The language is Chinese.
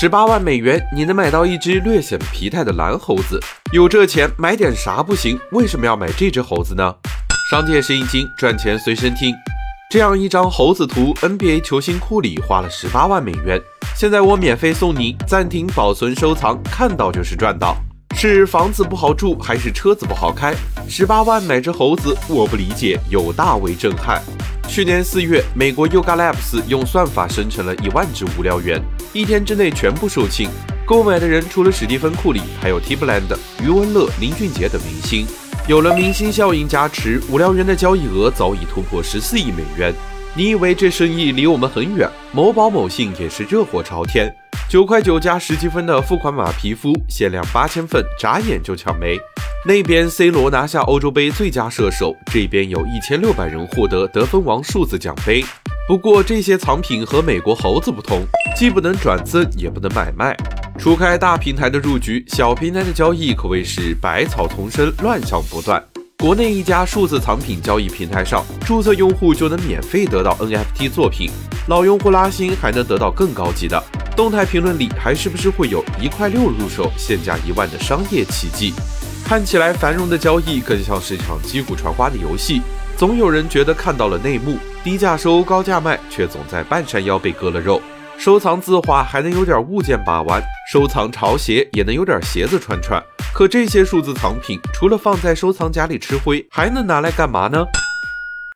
十八万美元，你能买到一只略显疲态的蓝猴子。有这钱买点啥不行？为什么要买这只猴子呢？商界是一金，赚钱随身听。这样一张猴子图，NBA 球星库里花了十八万美元。现在我免费送你，暂停保存收藏，看到就是赚到。是房子不好住，还是车子不好开？十八万买只猴子，我不理解，有大为震撼。去年四月，美国 Yoga Labs 用算法生成了一万只无聊猿，一天之内全部售罄。购买的人除了史蒂芬·库里，还有 Timbaland、余文乐、林俊杰等明星。有了明星效应加持，无聊猿的交易额早已突破十四亿美元。你以为这生意离我们很远？某宝某信也是热火朝天，九块九加十积分的付款码皮肤，限量八千份，眨眼就抢没。那边 C 罗拿下欧洲杯最佳射手，这边有一千六百人获得得分王数字奖杯。不过这些藏品和美国猴子不同，既不能转赠，也不能买卖。除开大平台的入局，小平台的交易可谓是百草丛生，乱象不断。国内一家数字藏品交易平台上，注册用户就能免费得到 NFT 作品，老用户拉新还能得到更高级的。动态评论里还是不是会有一块六入手，现价一万的商业奇迹？看起来繁荣的交易，更像是一场击鼓传花的游戏。总有人觉得看到了内幕，低价收高价卖，却总在半山腰被割了肉。收藏字画还能有点物件把玩，收藏潮鞋也能有点鞋子穿穿。可这些数字藏品，除了放在收藏夹里吃灰，还能拿来干嘛呢？